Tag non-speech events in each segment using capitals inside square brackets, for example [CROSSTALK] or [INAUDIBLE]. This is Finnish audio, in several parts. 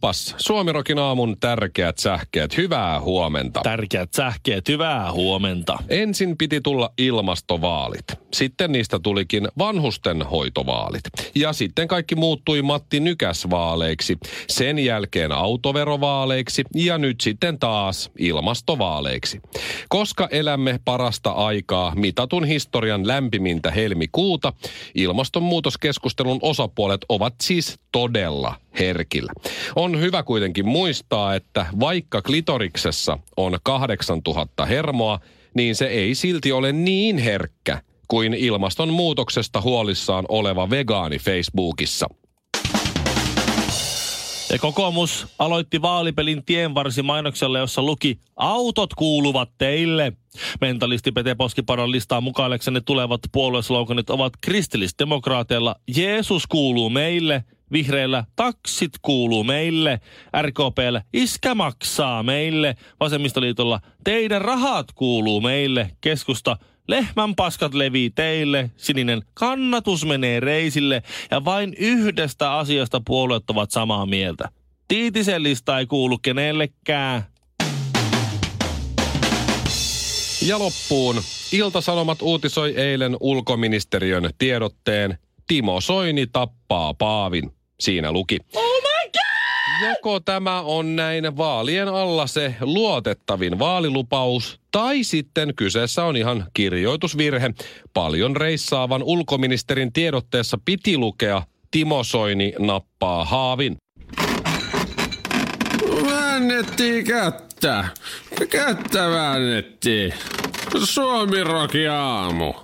Kappas, Suomirokin aamun tärkeät sähkeet. Hyvää huomenta. Tärkeät sähkeet, hyvää huomenta. Ensin piti tulla ilmastovaalit. Sitten niistä tulikin vanhustenhoitovaalit. Ja sitten kaikki muuttui Matti Nykäs-vaaleiksi. Sen jälkeen autoverovaaleiksi ja nyt sitten taas ilmastovaaleiksi. Koska elämme parasta aikaa mitatun historian lämpimintä helmikuuta, ilmastonmuutoskeskustelun osapuolet ovat siis todella herkillä. On hyvä kuitenkin muistaa, että vaikka klitoriksessa on 8000 hermoa, niin se ei silti ole niin herkkä kuin ilmastonmuutoksesta huolissaan oleva vegaani Facebookissa. Ja kokoomus aloitti vaalipelin tienvarsimainoksella, jossa luki Autot kuuluvat teille. Mentalisti Pete Poskiparan listaa mukailleksenne tulevat puoluesloganit ovat kristillisdemokraateilla Jeesus kuuluu meille – Vihreillä taksit kuuluu meille, RKPllä iskä maksaa meille, Vasemmistoliitolla teidän rahat kuuluu meille, keskusta lehmän paskat levii teille, sininen kannatus menee reisille ja vain yhdestä asiasta puolueet ovat samaa mieltä. Tiitisen lista ei kuulu kenellekään. Ja loppuun. Iltasanomat uutisoi eilen ulkoministeriön tiedotteen Timo Soini tappaa Paavin. Siinä luki. Oh my God! Joko tämä on näin vaalien alla se luotettavin vaalilupaus, tai sitten kyseessä on ihan kirjoitusvirhe. Paljon reissaavan ulkoministerin tiedotteessa piti lukea Timo Soini nappaa haavin. Väännettiin kättä. Kättä väännettiin. Suomi aamu.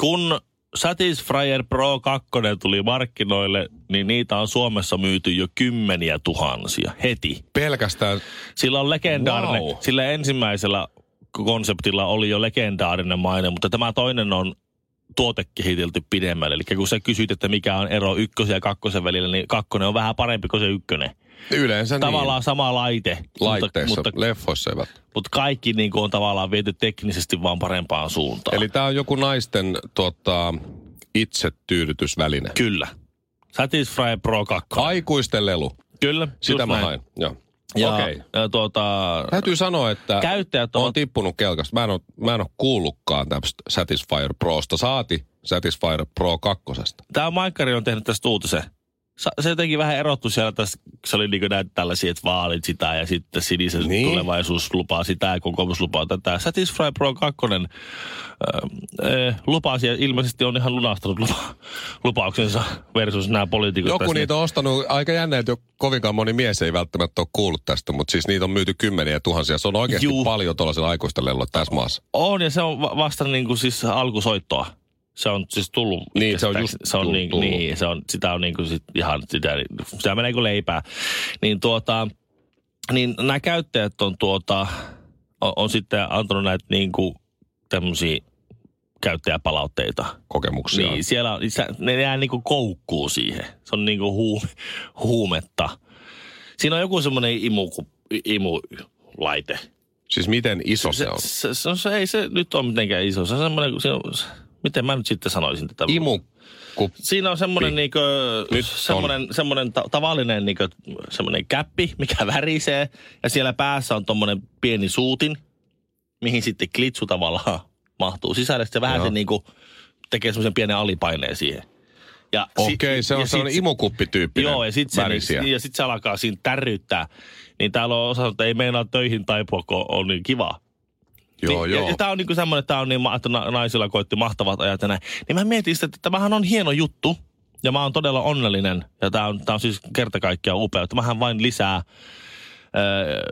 Kun Satisfyer Pro 2 tuli markkinoille, niin niitä on Suomessa myyty jo kymmeniä tuhansia heti. Pelkästään. Sillä on legendaarinen, Wow. sillä ensimmäisellä konseptilla oli jo legendaarinen maine, mutta tämä toinen on tuotekehitelty pidemmälle. Eli kun sä kysyt, että mikä on ero ykkösen ja kakkosen välillä, niin kakkonen on vähän parempi kuin se ykkönen. Yleensä Tavallaan sama laite. niin. Laitteissa, Mutta, mutta, leffoissa eivät. mutta kaikki niin kuin on tavallaan viety teknisesti vaan parempaan suuntaan. Eli tämä on joku naisten tota, itsetyydytysväline. Kyllä. Satisfy Pro 2. Aikuisten lelu. Kyllä. Sitä mä hain. Joo. Ja, Okei. ja tuota, Täytyy sanoa, että Käyttäjät on ovat- tippunut kelkasta. Mä en ole, mä en ole kuullutkaan tästä Satisfyer Prosta. Saati Satisfyer Pro 2. tämä Maikkari on tehnyt tästä uutisen. Se jotenkin vähän erottu siellä, tästä, se oli niin näitä tällaisia, että vaalit sitä ja sitten sinisen Niin. tulevaisuus lupaa sitä ja kokoomus lupaa tätä. Satisfy Pro 2 äh, äh, lupasi ja ilmeisesti on ihan lunastanut lupa, lupauksensa versus nämä poliitikot. Joku tässä. niitä on ostanut, aika jännä, että jo kovinkaan moni mies ei välttämättä ole kuullut tästä, mutta siis niitä on myyty kymmeniä tuhansia. Se on oikeasti Juu. paljon tuollaisella aikuisten lelulla tässä maassa. On ja se on va- vasta niin kuin siis alkusoittoa. Se on siis tullut. Niin, se on just se on tullut- niin, tullut. niin, se on, sitä on niin kuin sit ihan sitä, sitä menee kuin leipää. Niin tuota, niin nämä käyttäjät on tuota, on, on sitten antanut näitä niin kuin tämmöisiä käyttäjäpalautteita. Kokemuksia. Niin, siellä on, se- ne jää niin kuin koukkuu siihen. Se on niin kuin huu, huumetta. Siinä on joku semmoinen imu, imulaite. Siis miten iso se, on? Se, se, se, ei se nyt ole mitenkään iso. Se on semmoinen, se on, miten mä nyt sitten sanoisin tätä? Imu, kun Siinä on semmoinen, Nyt semmoinen, semmoinen ta- tavallinen niinkö, semmoinen käppi, mikä [LAUGHS] värisee. Ja siellä päässä on tommonen pieni suutin, mihin sitten klitsu tavallaan mahtuu sisälle. Se vähän Joo. se niinku tekee semmoisen pienen alipaineen siihen. Ja si- Okei, se ja on sit- sellainen imukuppityyppinen Joo, ja sitten se, ja sit se alkaa siinä tärryttää. Niin täällä on osa, että ei meinaa töihin taipua, kun on niin kiva. Joo, niin, joo. Ja, ja tämä on niinku semmoinen, että, tää on niin, että na- naisilla koitti mahtavat ajat ja näin. Niin mä mietin sitä, että tämähän on hieno juttu. Ja mä oon todella onnellinen. Ja tämä on, tää on siis kerta kaikkiaan upea. Tämähän vain lisää öö,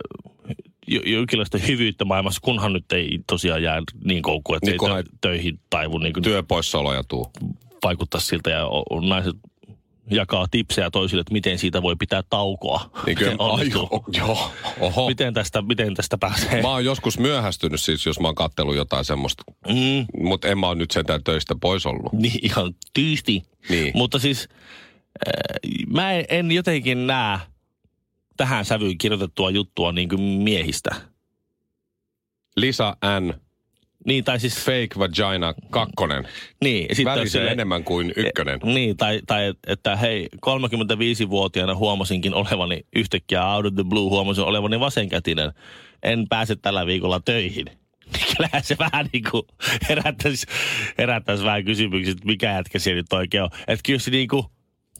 jo- jonkinlaista hyvyyttä maailmassa, kunhan nyt ei tosiaan jää niin koukkuun, että Niin, ei tö- töihin taivu niin kuin Työpoissaoloja tuu. vaikuttaa siltä. Ja o- naiset jakaa tipsejä toisille, että miten siitä voi pitää taukoa. Niin kyllä, [LAUGHS] ai, joo, joo, oho. Miten tästä, miten tästä pääsee? Mä oon joskus myöhästynyt siis, jos mä oon kattellut jotain semmoista. Mm, Mutta en mä oon nyt sentään töistä pois ollut. niin ihan tyysti. Niin. Mutta siis äh, mä en, en jotenkin näe tähän sävyyn kirjoitettua juttua niin kuin miehistä. Lisa N. Niin, tai siis... Fake Vagina kakkonen. Niin, sitten on Värisee silleen- enemmän kuin ykkönen. Niin, tai, tai että hei, 35-vuotiaana huomasinkin olevani yhtäkkiä out of the blue, huomasin olevani vasenkätinen. En pääse tällä viikolla töihin. [LAUGHS] Niin Kyllähän se vähän niin kuin herättäisi, herättäisi vähän kysymyksiä, että mikä jätkä siellä nyt oikein on. Että kyllä se niin kuin,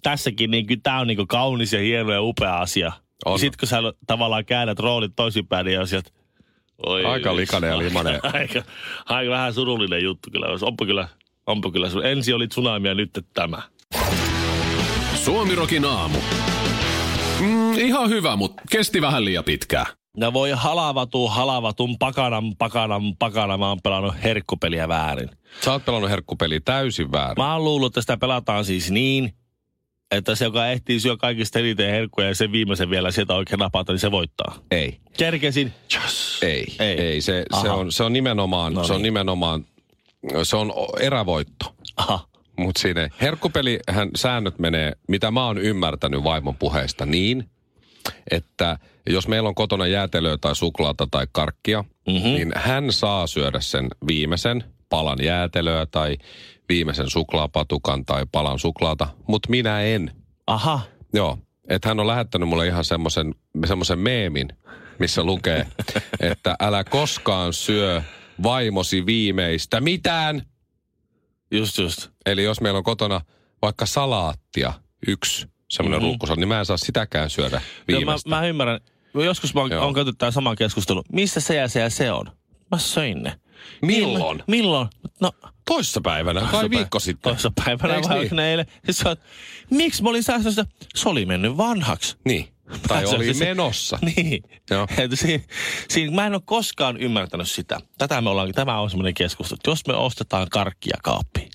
tässäkin niin kuin, tämä on niin kuin kaunis ja hieno ja upea asia. On. Sitten kun sä tavallaan käännät roolit toisinpäin, niin on sieltä, Oi, Aika likainen ja limainen. [LAUGHS] aika, aika vähän surullinen juttu kyllä. Onpa kyllä, onpa kyllä. sun- Ensi oli tsunami ja nyt tämä. Suomirokin aamu. Mm, ihan hyvä, mutta kesti vähän liian pitkään. Ja voi halavatu, halavatun, pakanan, pakanan, pakanan. Mä oon pelannut herkkupeliä väärin. Sä oot pelannut herkkupeliä täysin väärin. Mä oon luullut, että sitä pelataan siis niin, että se, joka ehtii syö kaikista eniten herkkuja ja sen viimeisen vielä sieltä oikein napata, niin se voittaa. Ei. Kerkesin. Yes. Ei, Ei. ei. Se, se, on, se on nimenomaan, No se on niin. nimenomaan, se on erävoitto. Aha. Mutta siinä herkkupelihän säännöt menee, mitä mä oon ymmärtänyt vaimon puheesta niin, että jos meillä on kotona jäätelöä tai suklaata tai karkkia, Mhm. mm-hmm. niin hän saa syödä sen viimeisen palan jäätelöä tai viimeisen suklaapatukan tai palan suklaata, mutta minä en. Aha. Joo, että hän on lähettänyt mulle ihan semmoisen meemin, missä lukee, [LAUGHS] että älä koskaan syö vaimosi viimeistä mitään. Just just. Eli jos meillä on kotona vaikka salaattia, yksi semmoinen mm-hmm. ruukkusala, niin mä en saa sitäkään syödä Joo, mä, viimeistä. mä ymmärrän. Joskus mä oon, oon käyty tämän saman keskustelun. Missä se ja se ja se on? Mä söin ne. Milloin? Milloin? No, Toissa päivänä, kai viikko sitten. Toissa päivänä Eiks vai niin? eilen. Siis oot, miksi mä olin säästössä? Se oli mennyt vanhaksi. Niin, tai on oli se- menossa. Niin. Joo. Että siinä, siinä, mä en ole koskaan ymmärtänyt sitä. Tätä me ollaan, tämä on semmoinen keskustelu, jos me ostetaan karkkia kaappiin,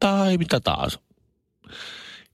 tai mitä taas,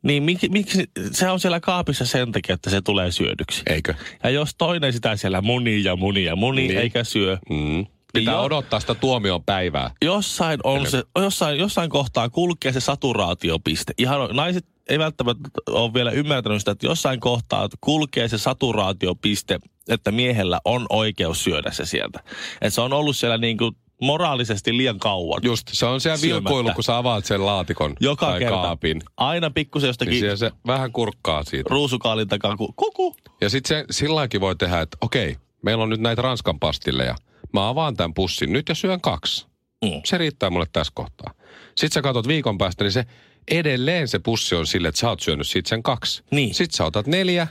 niin miksi, miksi se on siellä kaapissa sen takia, että se tulee syödyksi. Eikö? Ja jos toinen sitä siellä muni ja muni ja muni Niin. niin. eikä syö, Mm. Pitää Joo. odottaa sitä tuomion päivää. jossain, on se, jossain, jossain kohtaa kulkee se saturaatiopiste. Ihan naiset ei välttämättä ole vielä ymmärtänyt sitä, että jossain kohtaa kulkee se saturaatiopiste, että miehellä on oikeus syödä se sieltä. Että se on ollut siellä niin kuin moraalisesti liian kauan. Just, se on siellä Syömättä. vilkuilu, kun sä avaat sen laatikon Joka tai kerta. kaapin. Aina pikkusen Niin jostakin siellä se vähän kurkkaa siitä. ruusukaalin takaa, kuku. Ja sitten se silläkin voi tehdä, että okei, meillä on nyt näitä Ranskan pastilleja. Mä avaan tämän pussin nyt ja syön kaksi. Mm. Se riittää mulle tässä kohtaa. Sitten sä katsot viikon päästä, niin se edelleen se pussi on sille, että sä oot syönyt siitä sen kaksi. Niin. Sitten sä otat neljä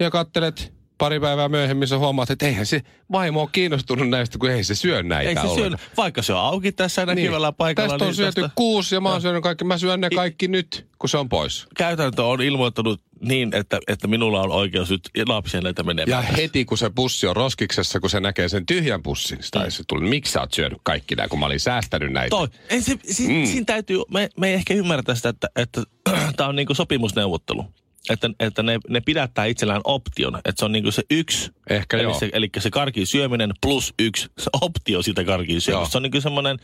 ja kattelet pari päivää myöhemmin, sä huomaat, että eihän se vaimo ole kiinnostunut näistä, kun ei se syö näitä Ei se syö, vaikka se on auki tässä näkyvällä paikalla. Tästä on niin syöty tästä- kuusi ja mä oon syönyt kaikki. Mä syön ne kaikki nyt, kun se on pois. Käytäntö on ilmoittanut niin, että, että minulla on oikeus nyt lapsia näitä Ja menemään. heti kun se pussi on roskiksessa, kun se näkee sen tyhjän pussin, Mm. tai se tuli, miksi sä oot syönyt kaikki nämä, kun mä olin säästänyt näitä. Toi. Ei se, si, mm. Siinä täytyy, me, me ei ehkä ymmärtää sitä, että, että [CLEARS THROAT] tämä on niinku sopimusneuvottelu. Että, että ne, ne pidättää itsellään option. Että se on niinku se yksi. Ehkä eli joo. Se, eli se karkin syöminen plus yksi. Se optio siitä karkin Joo. syömistä. Se on niinku semmoinen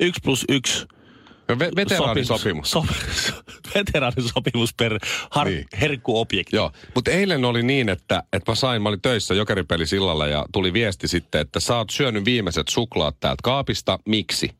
yksi plus yksi Ve- Veteraanisopimus. Sopimus. [LAUGHS] So, veteraanisopimus per har, niin. herkkuobjekti. Joo, mutta eilen oli niin, että, että mä sain, mä olin töissä jokeripeli sillalla ja tuli viesti sitten, että sä oot syönyt viimeiset suklaat täältä kaapista, miksi?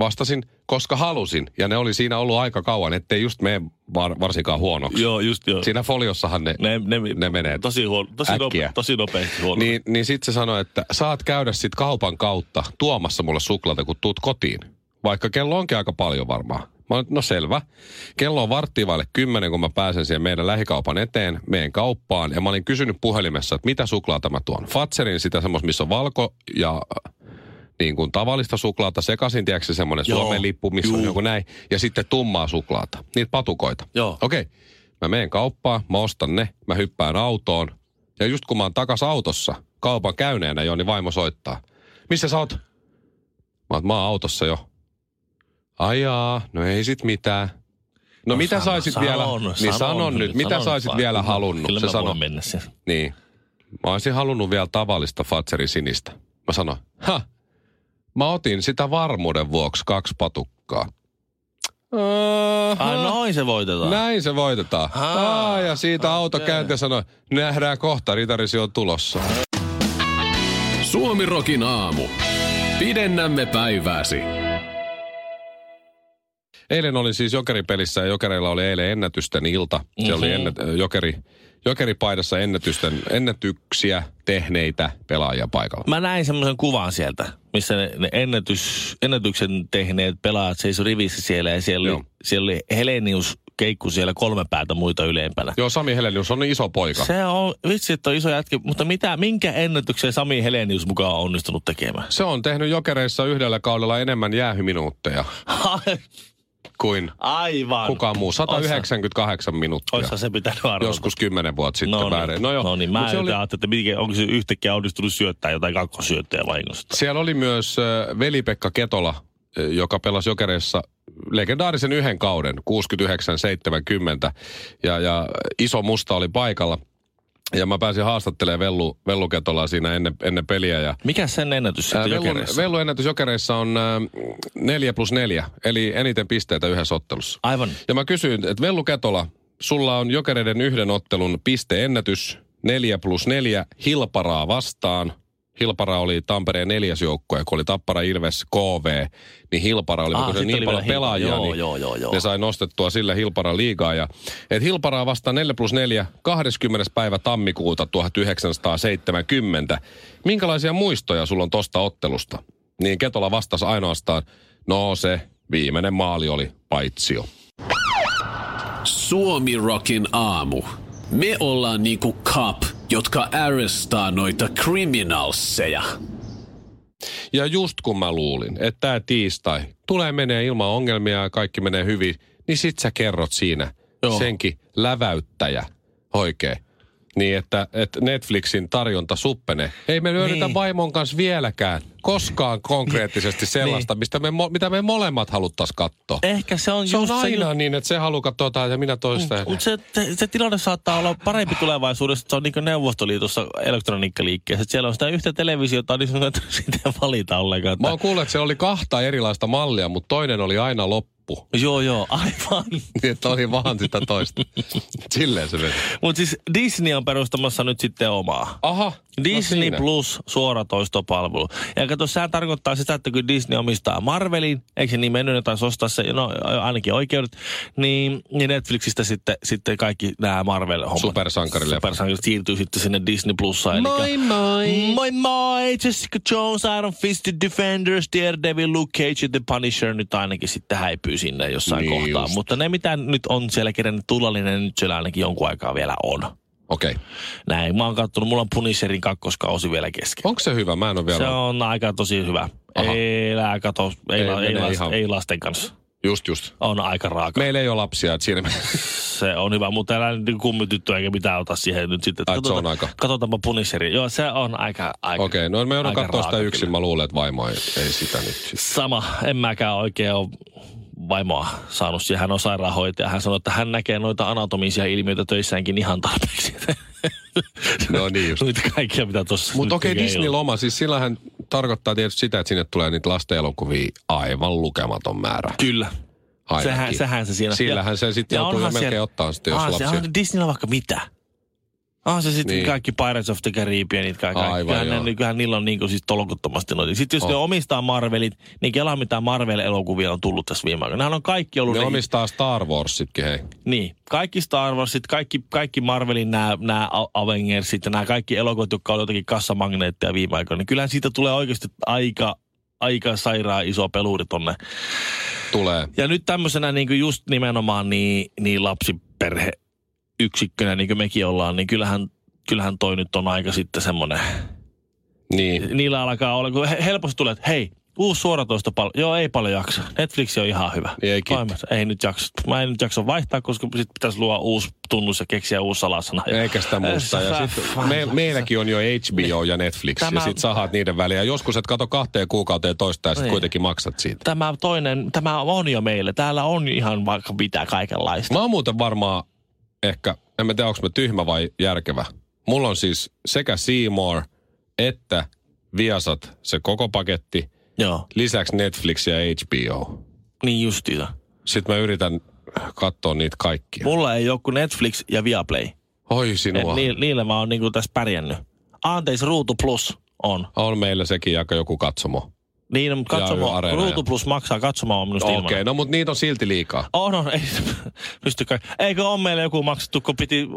Vastasin, koska halusin, ja ne oli siinä ollut aika kauan, ettei just mene var, varsinkaan huonoksi. Joo, just joo. Siinä foliossahan ne, Ne, ne, ne menee tosi, huono, tosi, nope, tosi nopeasti huono. Niin, niin sitten se sanoi, että saat käydä sit kaupan kautta tuomassa mulle suklaata, kun tuut kotiin. Vaikka kello onkin aika paljon varmaan. Mä olin, no selvä. Kello on varttia vaille kymmenen, kun mä pääsen siihen meidän lähikaupan eteen, meidän kauppaan. Ja mä olin kysynyt puhelimessa, että mitä suklaata mä tuon. Fatserin sitä semmoista, missä on valko ja niin kuin tavallista suklaata sekaisin, tiedätkö se semmoinen. Suomen lippu, missä on Juu. joku näin. Ja sitten tummaa suklaata, niitä patukoita. Joo. Okei, mä menen kauppaan, mä ostan ne, mä hyppään autoon. Ja just kun mä oon takas autossa, kaupan käyneenä jo, niin vaimo soittaa. Missä sä oot? Mä oon, mä oon autossa jo. Ajaa, no ei sit mitään. No mitä sano- saisit sanon, vielä, niin sanon nyt, mitä sanon saisit vielä halunnut? Kyllä Se mä sano. mennä sen. Niin. Mä olisin halunnut vielä tavallista Fatserin sinistä. Mä sanoin, ha, mä otin sitä varmuuden vuoksi kaksi patukkaa. Ai noin se voitetaan. Näin se voitetaan. Aa, Aa, ja siitä auto okei. käänti sanoi, nähdään kohta, ritarisi on tulossa. Suomi Rokin aamu. Pidennämme päivääsi. Eilen olin siis jokeripelissä ja jokereilla oli eilen ennätysten ilta. Se oli Mhm. ennät, jokeri, jokeripaidassa ennätysten, ennätyksiä tehneitä pelaajia paikalla. Mä näin semmoisen kuvan sieltä, missä ne, ne ennätys, ennätyksen tehneet pelaajat seisoi rivissä siellä ja siellä Joo. oli, siellä oli Helenius keikku siellä kolme päätä muita ylempänä. Joo, Sami Helenius on niin iso poika. Se on, vitsi, että on iso jätkä, mutta mitä, minkä ennätyksen Sami Helenius mukaan on onnistunut tekemään? Se on tehnyt jokereissa yhdellä kaudella enemmän jäähyminuutteja [LAUGHS] kuin Aivan. kukaan muu. 198 minuuttia. Oissa se pitänyt arvata. Joskus kymmenen vuotta sitten no väärin. niin, No joo. no niin, mä en oli, ajattelin, että miten, onko se yhtäkkiä onnistunut syöttää jotain kakkosyöttäjä vahingossa. siellä oli myös äh, veli-Pekka Ketola, joka pelasi jokereissa legendaarisen yhden kauden, 69-70. Ja, ja iso musta oli paikalla. Ja mä pääsin haastattelemaan Vellu, Vellu Ketolaa siinä ennen, ennen peliä. Ja Mikä sen ennätys sitten Vellun, jokereissa? Vellun ennätys jokereissa on äh, 4 plus 4, eli eniten pisteitä yhdessä ottelussa. Aivan. Ja mä kysyin, että Vellu Ketola, sulla on jokereiden yhden ottelun pisteennätys, 4 plus 4 Hilparaa vastaan. Hilpara oli Tampereen neljäs joukkue, kun oli Tappara, Ilves, KV, niin Hilpara oli, Ah, kun se niin paljon Hilpara. pelaajia, Joo, niin joo, joo, joo. ne sai nostettua sille Hilparan liigaa. Ja, et Hilparaa vastaan 4 plus 4, 20. päivä tammikuuta 1970. Minkälaisia muistoja sulla on tosta ottelusta? Niin Ketola vastasi ainoastaan, no se viimeinen maali oli paitsio. Suomi Rokin aamu. Me ollaan niinku cop, jotka arrestaa noita criminalseja. Ja just kun mä luulin, että tämä tiistai tulee menee ilman ongelmia ja kaikki menee hyvin, niin sit sä kerrot siinä Joo. senkin läväyttäjä oikein. Niin, että, että Netflixin tarjonta suppenee. Ei me löydetä Niin. vaimon kanssa vieläkään koskaan konkreettisesti sellaista, mistä me, mitä me molemmat haluttais katsoa. Ehkä se on Se on aina se, niin, että se haluaa katsoa ja minä toista. Mm, mutta se, se, se, tilanne saattaa olla parempi tulevaisuudessa, että se on niin kuin Neuvostoliitossa elektroniikkaliikkeessä. Että siellä on sitä yhtä televisiota, niin sitä valita ollenkaan. Mä oon kuullut, että siellä oli kahta erilaista mallia, mutta toinen oli aina loppu. Joo, joo, aivan. [LAUGHS] Niin, että oli vaan sitä toista. [LAUGHS] Silleen se meni. Mutta siis Disney on perustamassa nyt sitten omaa. Aha. Disney no. Plus suoratoistopalvelu. Ja kato, sehän tarkoittaa sitä, että kun Disney omistaa Marvelin, eikö se niin mennyt, ne taisi ostaa se, no ainakin oikeudet, niin, niin Netflixistä sitten, sitten kaikki nämä Marvel-hommat. Supersankarileffat. Supersankarit siirtyy sitten sinne Disney Plussaan. Moi moi! Moi moi! Jessica Jones, Iron Fisted Defenders, Daredevil, Luke Cage ja The Punisher nyt ainakin sitten häipyy sinne jossain Niin kohtaa. just. Mutta ne, mitä nyt on siellä kerennyt tulla, niin nyt siellä ainakin jonkun aikaa vielä on. Okei. Okay. Näin, mä oon kattonut, mulla on Punisherin kakkoskausi vielä kesken. Onko se hyvä? Mä en ole vielä... Se on aika tosi hyvä. Aha. Ei lää kato, ei, Ei la, ei, las, ihan- ei lasten kanssa. Just just. On aika raaka. Meillä ei ole lapsia, että siinä... Se on hyvä, mutta älä nyt kummityttöä eikä mitään ota siihen nyt sitten. Ai, se on aika- Katsotaanpa Punisheri. Joo, se on aika, aika Okei, okay, no me joudun katsoa sitä yksin. kyllä. Mä luulen, että vaimo ei, ei sitä nyt. Sama, en mäkään oikein ole vaimoa saanut siihen. Hän on sairaanhoitaja. Hän sanoi, että hän näkee noita anatomisia ilmiöitä töissäänkin ihan tarpeeksi. [LAUGHS] No niin just. Niitä kaikkia, mitä tuossa Mutta okei, okay, ei Disney ole. loma, siis sillähän tarkoittaa tietysti sitä, että sinne tulee niitä lasten elokuvia aivan lukematon määrä. Kyllä. Ainakin. Sehän, sehän se siinä. Sillähän se sitten joutuu melkein siellä- ottaa sitten, jos on Disneyllä vaikka mitä. Ah, se sitten Niin. kaikki Pirates of the Caribbeanit, kaikki. Aivan, kyllähän, joo. ne, kyllähän niillä on niin siis tolkuttomasti noita. Sitten jos On. ne omistaa Marvelit, niin kelaa mitä Marvel-elokuvia on tullut tässä viime aikoina. Nehän on kaikki ollut... Ne ne- omistaa Star Warsitkin, hei. Niin, kaikki Star Warsit, kaikki, kaikki Marvelin nämä, nämä Avengersit ja nämä kaikki elokuvat, jotka on jotenkin kassamagneetteja viime aikoina, niin kyllähän siitä tulee oikeasti aika, aika sairaan iso peluri tonne. Tulee. Ja nyt tämmöisenä niin just nimenomaan niin, niin lapsiperhe yksikkönä, niin kuin mekin ollaan, niin kyllähän, kyllähän toi nyt on aika sitten semmoinen, Niin. niillä alkaa olla, kun he- helposti tulee, että hei, Uusi suoratoisto paljon. Joo, ei paljon jaksa. Netflix on ihan hyvä. Ei. Ei nyt jaksa. Mä en nyt jaksa vaihtaa, koska sit pitäisi luoda uusi tunnus ja keksiä uusi salasana. Eikä sitä muista. Ja sit me, meilläkin on jo HBO ja Netflix. Tämä- Ja sit sahat niiden väliä. Joskus et kato kahteen kuukauteen toista ja sit Niin. kuitenkin maksat siitä. Tämä toinen, tämä on jo meille. Täällä on ihan vaikka mitä kaikenlaista. Mä oon muuten varmaan ehkä, en mä tiedä onko mä tyhmä vai järkevä. Mulla on siis sekä Seymour että Viasat se koko paketti. Joo, Lisäksi Netflix ja HBO. niin justiinsa. Sitten mä yritän katsoa niitä kaikkia. Mulla ei ole kuin Netflix ja Viaplay. Oi Et sinua. ni, niillä mä oon niinku tässä pärjännyt. Anteeksi, Ruutu Plus on. On meillä sekin aika joku katsomo. Niin, mutta katsomo, Ruutu Plus maksaa katsomaan minusta Okei, ilman. no mutta niitä on silti liikaa. Oh, no, ei [LAUGHS] pystykö. Eikö on meillä joku maksettu, kun piti,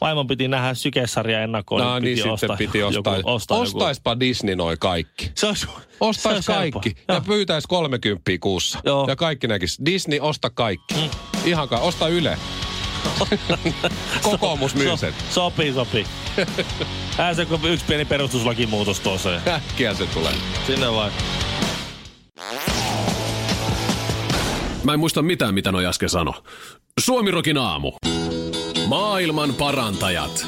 vaimon piti nähdä sykesarja ennakkoon. No niin, sitten piti ostaa. Joku, ostaa joku. Ostaispa Disney noi kaikki. Se olisi, Ostais se kaikki. helppo. Ja Joo. pyytäis 30 kuussa. Joo. Ja kaikki näkis. Disney, osta kaikki. Mm. Ihan ka- osta Yle. [LAUGHS] Kokoomus myy sen. So, sopii, sopii. Se kun yksi pieni perustuslakimuutos tuossa. Äkkiä se tulee. Sinne vai. Mä en muista mitään, mitä noi äsken sano. Suomirokin aamu. Maailman parantajat.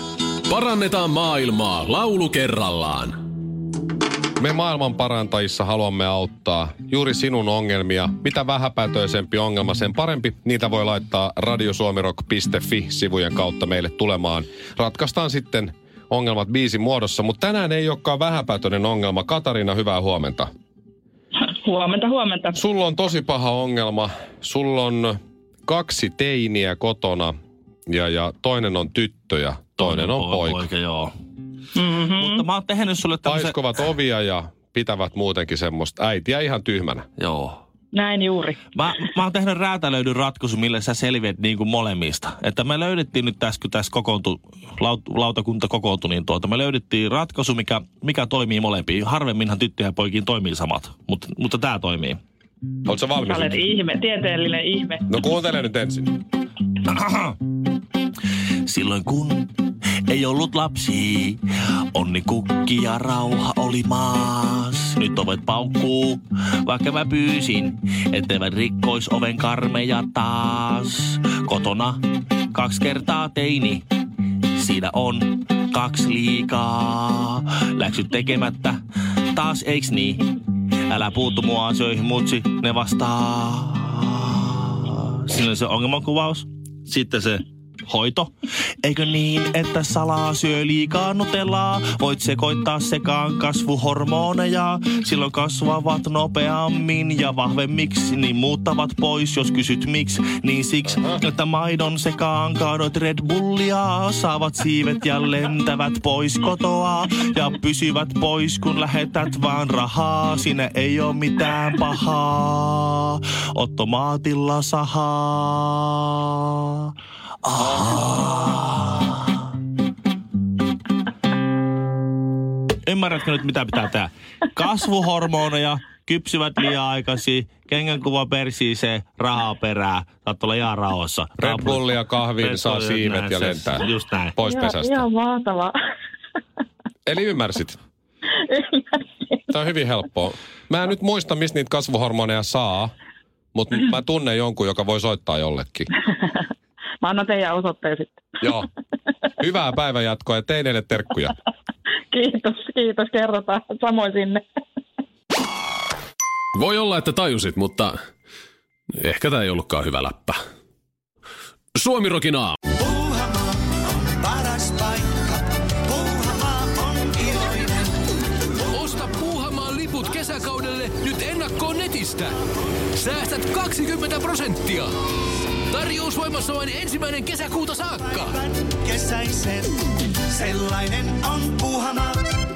Parannetaan maailmaa laulu kerrallaan. Me maailman parantajissa haluamme auttaa juuri sinun ongelmia. Mitä vähäpätöisempi ongelma, sen parempi. Niitä voi laittaa radiosuomirock.fi-sivujen kautta meille tulemaan. Ratkaistaan sitten ongelmat biisin muodossa, mutta tänään ei olekaan vähäpätöinen ongelma. Katariina, hyvää huomenta. Huomenta, huomenta. Sulla on tosi paha ongelma. Sulla on kaksi teiniä kotona ja, ja toinen on tyttö ja toinen on poika. poika joo. Mm-hmm. Mutta mä oon tehnyt sulle tämmöisen... Paiskovat ovia ja pitävät muutenkin semmoista äitiä ihan tyhmänä. Joo. Näin juuri. Mä, mä oon tehnyt räätälöidyn ratkaisu, millä sä selviät niin kuin molemmista. Että me löydettiin nyt tässä, kun tässä kokoontui, laut, lautakunta kokoontui, niin tuota, me löydettiin ratkaisu, mikä, mikä toimii molempiin. Harvemminhan tyttöjä ja poikiin toimii samat, mutta, mutta tämä toimii. Oletko sä valmis? Olet ihme, tieteellinen ihme. No kuuntele nyt ensin. [CLEARS THROAT] Silloin kun ei ollut lapsi, onni kukki ja rauha oli maas. Nyt ovet paukkuu, vaikka mä pyysin, etteivät rikkois oven karmeja taas. Kotona kaksi kertaa teini, siinä on kaksi liikaa. Läksyt tekemättä, taas eiks niin? Älä puuttu mua asioihin, mutsi, ne vastaa. Siinä oli se ongelmankuvaus. Sitten se hoito. Eikö niin, että salaa syö liikaa nutellaa? Voit sekoittaa sekaan kasvuhormoneja. Silloin kasvavat nopeammin ja vahvemmiksi, niin muuttavat pois. Jos kysyt miksi, niin siksi, että maidon sekaan kaadot Red Bullia. Saavat siivet ja lentävät pois kotoa ja pysyvät pois, kun lähetät vaan rahaa. Siinä ei oo mitään pahaa. Ottomaatilla sahaa. Ymmärrätkö nyt, mitä pitää tehdä? Kasvuhormoneja, kypsyvät liian aikaisin, kengänkuva persiiseen, rahaa perää. Saat olla ihan rauhassa. Red Bullia kahviin, Red saa Bullia, siivet näin ja lentää. Just näin. Pois Ihan, pesästä. ihan mahtavaa. Eli ymmärsit. Tämä on hyvin helppoa. Mä en nyt muista, mistä niitä kasvuhormoneja saa, mutta mä tunnen jonkun, joka voi soittaa jollekin. Mä annan teidän osoitteen sitten. Joo. Hyvää päivänjatkoa ja teineille terkkuja. [LAUGHS] Kiitos, kiitos. Kerrotaan samoin sinne. Voi olla, että tajusit, mutta ehkä tämä ei ollutkaan hyvä läppä. Suomirokin aamu. Puuhamaa on paras paikka. Puuhamaa on iloinen. Osta Puuhamaan liput kesäkaudelle nyt ennakkoon netistä. Säästät 20 prosenttia. Tarjous voimassa vain ensimmäinen kesäkuuta saakka. Kesäisen, sellainen on Puuhamaa.